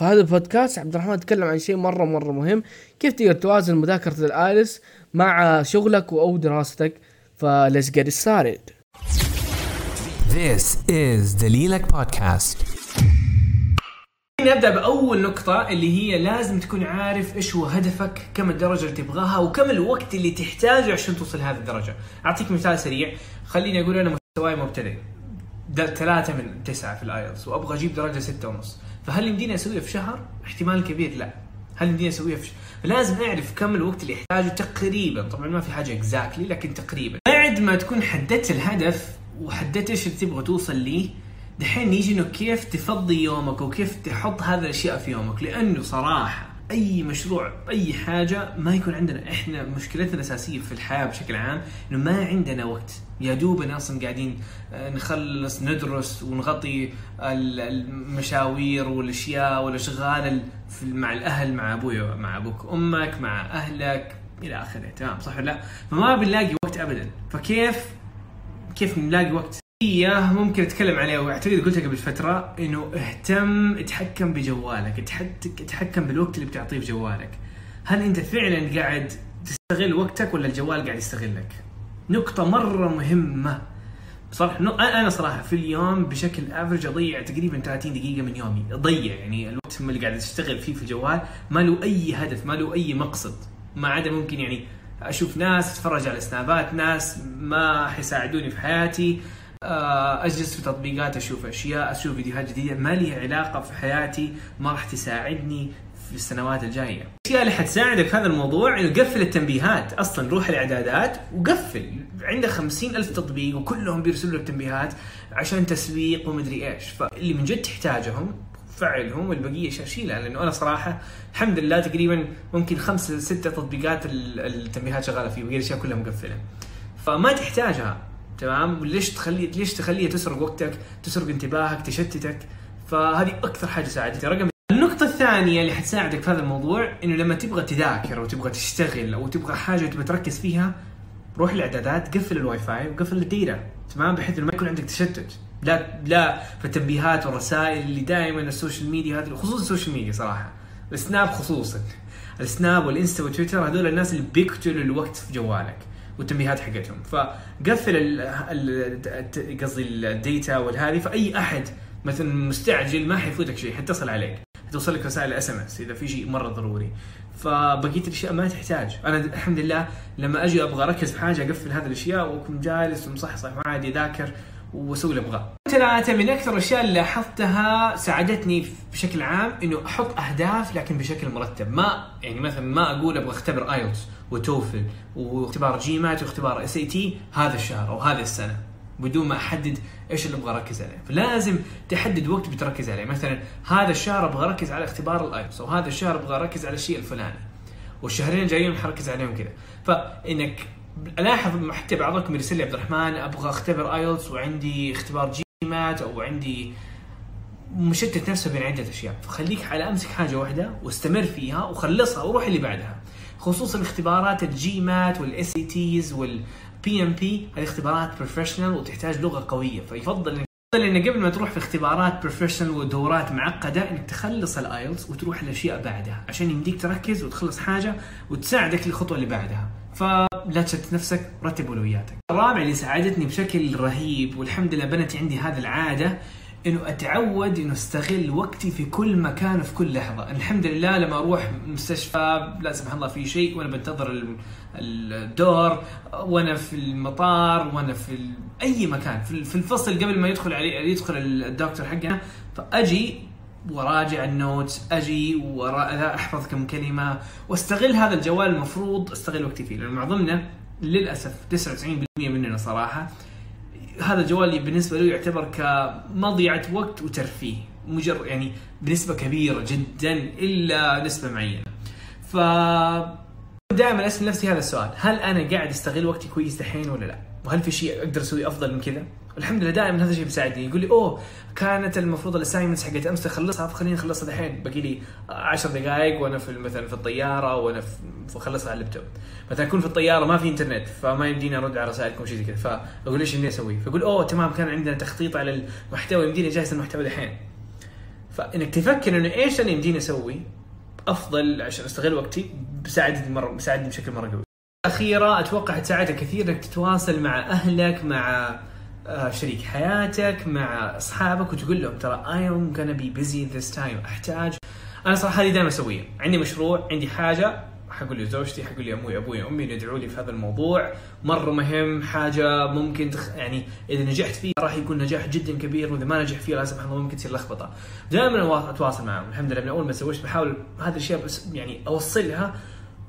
في هذا البودكاست عبد الرحمن تكلم عن شيء مرة مرة مهم. كيف تقدر توازن مذاكرة ال IELTS مع شغلك أو دراستك؟ ف let's get started This is the Lilac Podcast. نبدأ بأول نقطة اللي هي لازم تكون عارف إيش هو هدفك كم الدرجة اللي تبغاها وكم الوقت اللي تحتاجه عشان توصل لهذه الدرجة. أعطيك مثال سريع. خليني أقول أنا مستواي مبتدئ. ثلاثة من تسعة في ال IELTS وأبغى أجيب درجة ستة ونص. فهل يمديني أسويها في شهر؟ احتمال كبير لا هل يمديني أسويها في شهر؟ لازم أعرف كم الوقت اللي احتاجه تقريبا طبعا ما في حاجة exactly لكن تقريبا بعد ما تكون حددت الهدف وحددت إيش اللي تبغى توصل ليه دحين يجي إنه كيف تفضي يومك وكيف تحط هذه الأشياء في يومك لأنه صراحة أي مشروع أي حاجة ما يكون عندنا. إحنا مشكلتنا الأساسية في الحياة بشكل عام إنه ما عندنا وقت. يا دوبنا أصلا قاعدين آه، نخلص ندرس ونغطي ال- المشاوير والأشياء والأشغال مع الأهل مع أبوي مع أبوك أمك مع أهلك إلى آخره. تمام صح ولا لا؟ فما بنلاقي وقت ابدا. فكيف كيف نلاقي وقت؟ هي ممكن أتكلم عليها واعتقد قلتها قبل فترة إنه اهتم اتحكم بجوالك اتحك- اتحكم بالوقت اللي بتعطيه في جوالك. هل أنت فعلا قاعد تستغل وقتك ولا الجوال قاعد يستغلك؟ نقطة مرة مهمة. صراحة أنا صراحة في اليوم بشكل افرج أضيع تقريبا 30 دقيقة من يومي. أضيع يعني الوقت اللي قاعد أشتغل فيه في الجوال ما له أي هدف ما له أي مقصد. ما عدا ممكن يعني أشوف ناس أتفرج على سنابات ناس ما حيساعدوني في حياتي. أجلس في تطبيقات أشوف أشياء أشوف فيديوهات جديدة ما لي علاقة في حياتي ما راح تساعدني في السنوات الجاية. الاشياء اللي حتساعدك في هذا الموضوع إنه قفل التنبيهات، أصلا روح الإعدادات وقفل، عندك خمسين ألف تطبيق وكلهم بيرسلوا لك تنبيهات عشان تسويق ومدري إيش، فاللي من جد تحتاجهم فعلهم والبقية شيلها لأنه أنا صراحة الحمد لله تقريبا ممكن خمسة ستة تطبيقات ال- التنبيهات شغالة فيه بقيه الأشياء كلها مقفلة. فما تحتاجها تمام؟ ليش تخلي ليش تخليها تسرق وقتك تسرق انتباهك تشتتك؟ فهذه أكثر حاجة ساعدتني. رقم النقطة الثانية اللي حتساعدك في هذا الموضوع إنه لما تبغى تذاكر أو تبغى تشتغل أو تبغى حاجة تبغى تركز فيها روح الإعدادات قفل الواي فاي وقفل الديتا تمام؟ بحيث إنه ما يكون عندك تشتت. لا لا في التنبيهات والرسائل اللي دائما ال social media هذه خصوصا ال social media صراحة. السناب خصوصا. السناب والإنستا والتويتر هذول الناس اللي بيقتلوا الوقت في جوالك. والتنبيهات حقتهم. فقفل قصدي ال data والهذه فأي أحد مثلا مستعجل ما حيفوتك شيء حيتصل عليك حتوصل لك رسائل SMS إذا في شيء مرة ضروري. فبقية الأشياء ما تحتاج. أنا الحمد لله لما أجي أبغى أركز في حاجة أقفل هذه الأشياء وأكون جالس ومصحصح وعادي أذاكر واسوي اللي أبغاه. ثلاثة من أكثر الأشياء اللي لاحظتها ساعدتني بشكل عام إنه أحط أهداف لكن بشكل مرتب، ما يعني مثلا ما أقول أبغى أختبر IELTS و TOEFL واختبار GMAT واختبار SAT هذا الشهر أو هذه السنة. بدون ما أحدد إيش اللي أبغى أركز عليه، فلازم تحدد وقت بتركز عليه، مثلا هذا الشهر أبغى أركز على اختبار ال IELTS، أو هذا الشهر أبغى أركز على الشيء الفلاني. والشهرين الجايين حركز عليهم كذا فإنك الاحظ حتى بعضكم يرسل لي عبد الرحمن أبغى أختبر IELTS وعندي اختبار GMAT أو عندي مشتت نفسه بين عدة أشياء. فخليك على أمسك حاجة واحدة واستمر فيها وخلصها وروح اللي بعدها. خصوصا اختبارات ال GMAT وال SATs وال PMP هذه اختبارات professional وتحتاج لغة قوية. فيفضل انك يفضل إنك قبل ما تروح في اختبارات professional ودورات معقدة إنك تخلص ال IELTS وتروح الاشياء بعدها. عشان يمديك تركز وتخلص حاجة وتساعدك للخطوة اللي بعدها. فلا تشتت نفسك رتب اولوياتك الرابع اللي ساعدتني بشكل رهيب والحمد لله بنيت عندي هذه العادة إنه أتعود إنه أستغل وقتي في كل مكان وفي كل لحظة. الحمد لله لما أروح مستشفى لا سمح الله في شيء وأنا بنتظر ال- الدور وأنا في المطار وأنا في أي مكان في الفصل قبل ما يدخل علي يدخل الدكتور حقنا. فأجي وراجع النوتس أجي ورا احفظ كم كلمة وأستغل هذا الجوال المفروض أستغل وقتي فيه لأن معظمنا للأسف 99% مننا صراحة هذا الجوال بالنسبة له يعتبر كمضيعة وقت وترفيه مجرد يعني بنسبة كبيرة جدا إلا نسبة معينة. ف دائما أسأل نفسي هذا السؤال. هل أنا قاعد أستغل وقتي كويس دحين ولا لا؟ وهل في شيء أقدر اسويه أفضل من كذا؟ الحمد لله دائما هذا الشيء بيساعدني. يقول لي أوه كانت المفروض ال assignments حقت أمس اخلصها فخليني أخلصها دحين. باقي لي 10 دقائق وأنا في مثلا في الطيارة وأنا في اخلصها على اللابتوب. مثلا أكون في الطيارة ما في إنترنت فما يمديني أرد على رسائلكم شيء زي كذا. فأقول إيش إني أسوي؟ فأقول أوه تمام كان عندنا تخطيط على المحتوى يمديني أجهز المحتوى دحين. فإنك تفكر إنه إيش أنا يمديني أسوي أفضل عشان أستغل وقتي؟ بيساعدني مره بيساعدني بشكل مرة قوي. الاخيره أتوقع تساعدك كثير إنك تتواصل مع أهلك مع آه، شريك حياتك مع أصحابك وتقول لهم ترى I am gonna be busy this time. أحتاج. أنا صراحة هذه دائما أسويها. عندي مشروع عندي حاجة. حقول لزوجتي حقول لي أبوي أمي ندعوا لي في هذا الموضوع. مرة مهم حاجة ممكن تخ... يعني إذا نجحت فيه راح يكون نجاح جدا كبير وإذا ما نجح فيه لا سمح الله ممكن تصير لخبطة. دائما أتواصل معهم. الحمد لله من أول ما تزوجت بحاول هذه الأشياء بس يعني أوصلها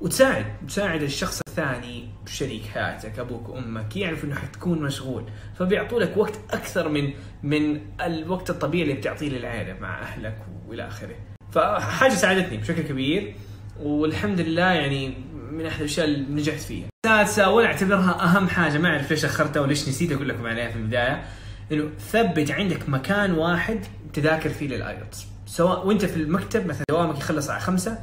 وتساعد تساعد الشخص الثاني شريك حياتك أبوك وامك يعرف إنه حتكون مشغول. فبيعطوا لك وقت أكثر من من الوقت الطبيعي اللي بتعطيه للعائله مع أهلك وإلى آخره. فحاجة ساعدتني بشكل كبير. والحمد لله يعني من أحد الأشياء اللي نجحت فيها. سادسة وأنا أعتبرها أهم حاجة. ما أعرف ليش أخرتها وليش نسيت أقول لكم عليها في البداية. إنه ثبت عندك مكان واحد تذاكر فيه لل IELTS. سواء وأنت في المكتب مثلا دوامك يخلص الساعة 5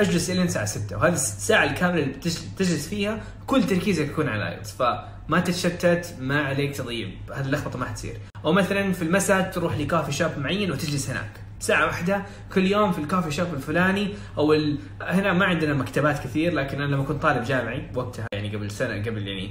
أجلس الين الساعة 6 وهذه الساعة الكاملة اللي بتج- تجلس فيها كل تركيزك يكون على ال IELTS. فما تتشتت ما عليك تضيع هذه اللخبطة ما حتصير. أو مثلا في المساء تروح ل coffee shop معين وتجلس هناك. ساعة واحدة كل يوم في ال coffee shop الفلاني أو ال... هنا ما عندنا مكتبات كثير لكن أنا لما كنت طالب جامعي وقتها يعني قبل سنة قبل يعني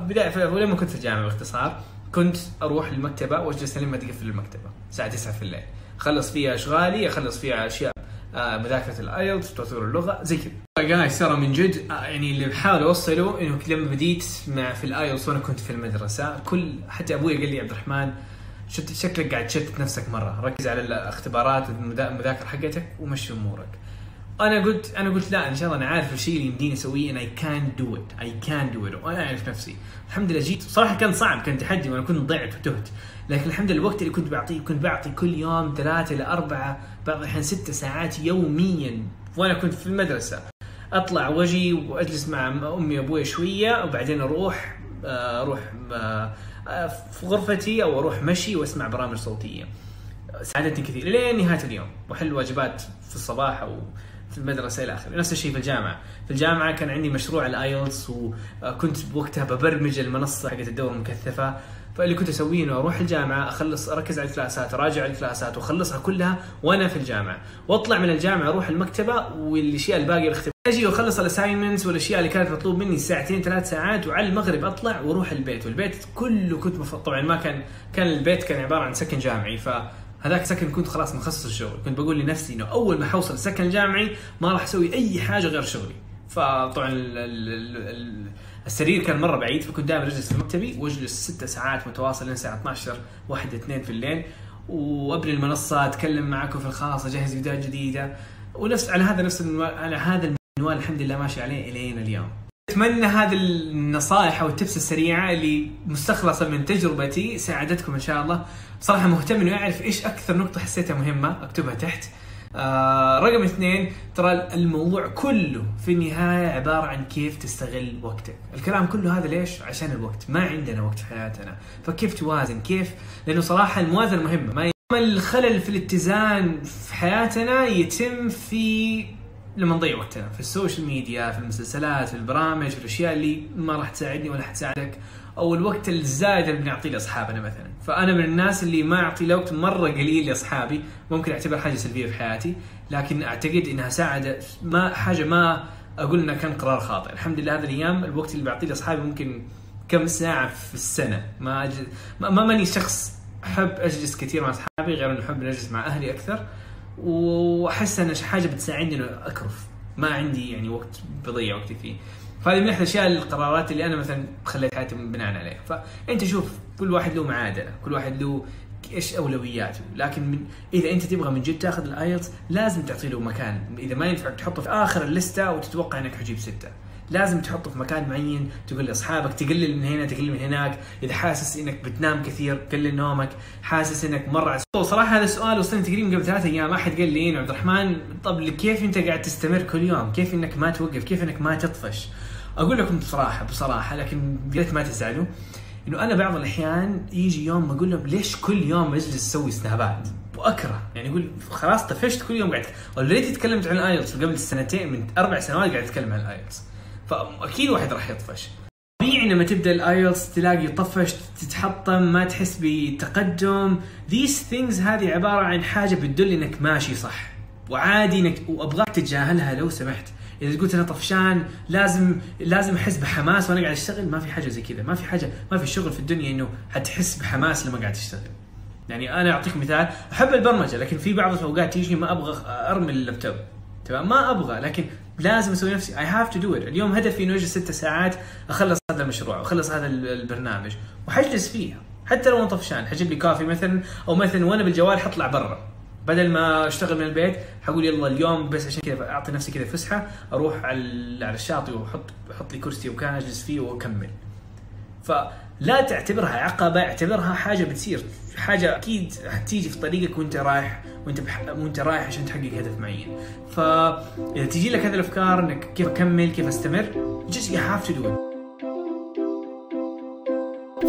بداية ف- ولما كنت في الجامعة باختصار كنت أروح المكتبة وأجلس لما تقفل المكتبة الساعة 9 في الليل. خلص فيها أشغالي أخلص فيها أشياء آه، مذاكرة ال IELTS تطوير اللغة زي كذا. جايز ترى من جد آه، يعني اللي بحاول اوصله إنه لما بديت مع في ال IELTS وأنا كنت في المدرسة كل حتى أبوي قال لي عبد الرحمن شت شكلك قاعد تشتت نفسك مرة. ركز على الاختبارات والمذا- المذاكرة حقتك ومشي أمورك. أنا قلت أنا قلت لا إن شاء الله أنا عارف الشيء اللي يمديني أسويه أنا I can do it I can do it وأنا أعرف نفسي. الحمد لله جيت. صراحة كان صعب كان تحدي وأنا كنت ضعت وتهت. لكن الحمد لله الوقت اللي كنت بعطيه كنت بعطي كل يوم ثلاثة إلى أربعة بعض الأحيان ست ساعات يوميا. وأنا كنت في المدرسة. أطلع وأجي وأجلس مع أمي وأبوي شوية وبعدين أروح آه، أروح آه، في غرفتي أو أروح مشي وأسمع برامج صوتية. ساعدتني كثير لين نهاية اليوم. واحل واجبات في الصباح أو في المدرسة إلى آخره، نفس الشيء في الجامعة، في الجامعة كان عندي مشروع الآيلتس وكنت بوقتها ببرمج المنصة حقت الدورة المكثفة، فاللي كنت أسويه إنه أروح الجامعة أخلص أركز على الكلاسات، أراجع الكلاسات وأخلصها كلها وأنا في الجامعة، وأطلع من الجامعة أروح المكتبة والأشياء الباقية الاختبار أجي وأخلص الاساينمنتس والأشياء اللي كانت مطلوب مني ساعتين ثلاث ساعات وعلى المغرب أطلع وأروح البيت. والبيت كله كنت مف... طبعا ما كان كان البيت كان عبارة عن سكن جامعي. فهذاك سكن كنت خلاص مخصص الشغل كنت بقول لنفسي إنه أول ما حوصل سكن جامعي ما راح أسوي أي حاجة غير شغلي. فطبعا ال... ال... ال... ال... السرير كان مرة بعيد فكنت دائما أجلس في مكتبي وأجلس ست ساعات متواصل لين الساعة 12 واحد اثنين في الليل وأبني المنصة أتكلم معكم في الخاص أجهز فيديوهات جديدة ونفس على هذا نفس المنوال على هذا المنوال الحمد لله ماشي عليه الين اليوم. أتمنى هذه النصائح أو التبس السريعة اللي مستخلصة من تجربتي ساعدتكم إن شاء الله. صراحة مهتم إنه أعرف إيش أكثر نقطة حسيتها مهمة أكتبها تحت. آه رقم اثنين ترى الموضوع كله في النهاية عبارة عن كيف تستغل وقتك، الكلام كله هذا ليش؟ عشان الوقت، ما عندنا وقت في حياتنا، فكيف توازن؟ كيف؟ لأنه صراحة الموازنة مهمة، ما الخلل في الاتزان في حياتنا يتم في لما نضيع وقتنا في ال social media في المسلسلات في البرامج في الأشياء اللي ما راح تساعدني ولا حتساعدك أو الوقت الزايد اللي بنعطيه لأصحابنا مثلا. فأنا من الناس اللي ما أعطي وقت مرة قليل لأصحابي. ممكن أعتبر حاجة سلبية في حياتي لكن أعتقد إنها ساعدت ما حاجة ما أقول إنها كان قرار خاطئ. الحمد لله هذه الأيام الوقت اللي بعطيه لأصحابي ممكن كم ساعة في السنة. ما أجل... ما, ما ماني شخص أحب أجلس كثير مع أصحابي غير انه أحب أجلس مع أهلي أكثر. وأحس انها حاجة بتساعدني إنه أكرف. ما عندي يعني وقت بضيع وقتي فيه. فهذه من أحد الأشياء القرارات اللي أنا مثلا خليت حياتي بناء عليها. فأنت شوف كل واحد له معادلة كل واحد له إيش أولوياته. لكن من إذا أنت تبغى من جد تأخذ الآيلتس لازم تعطي له مكان. إذا ما ينفع تحطه في آخر اللستة وتتوقع إنك حتجيب ستة. لازم تحطه في مكان معين تقول لأصحابك تقلل من هنا تقلل من هناك. إذا حاسس إنك بتنام كثير قلل نومك. حاسس إنك مره صراحة هذا السؤال وصلني تقريبا قبل ثلاثة أيام. أحد قال لي عبد الرحمن طب كيف أنت قاعد تستمر كل يوم؟ كيف إنك ما توقف؟ كيف إنك ما تطفش؟ أقول لكم بصراحه بصراحة لكن قلت ما تزعلوا إنه أنا بعض الأحيان يجي يوم أقول لهم ليش كل يوم أجلس أسوي سنابات وأكره. يعني أقول خلاص طفشت كل يوم قاعد already تكلمت عن ال IELTS قبل سنتين من أربع سنوات قاعد أتكلم عن ال IELTS. فأكيد واحد راح يطفش. طبيعي لما تبدأ ال IELTS تلاقي طفشت تتحطم ما تحس بتقدم. These things هذه عبارة عن حاجة بتدل إنك ماشي صح. وعادي انك وأبغاك تتجاهلها لو سمحت. إذا قلت أنا طفشان لازم لازم أحس بحماس وأنا قاعد أشتغل. ما في حاجة زي كذا. ما في حاجة ما في شغل في الدنيا إنه حتحس بحماس لما قاعد تشتغل. يعني أنا أعطيك مثال. أحب البرمجة لكن في بعض الأوقات تيجي ما أبغى أرمي اللابتوب. تمام؟ ما أبغى لكن لازم أسوي نفسي. I have to do it اليوم هدفي إنه أجلس ست ساعات أخلص هذا المشروع واخلص هذا ال- البرنامج. وحجلس فيها. حتى لو أنا طفشان حجيب لي coffee مثلا أو مثلا وأنا بالجوال حطلع برا. بدل ما أشتغل من البيت حقول يلا اليوم بس عشان كذا أعطي نفسي كذا فسحة أروح على على الشاطئ واحط أحط لي كرسي وكان أجلس فيه وأكمل. فلا تعتبرها عقبة اعتبرها حاجة بتصير حاجة أكيد حتيجي في طريقك وأنت رايح وأنت بح... وأنت رايح عشان تحقق هدف معين. فإذا تجي لك هذه الأفكار إنك كيف أكمل كيف أستمر just you have to do it.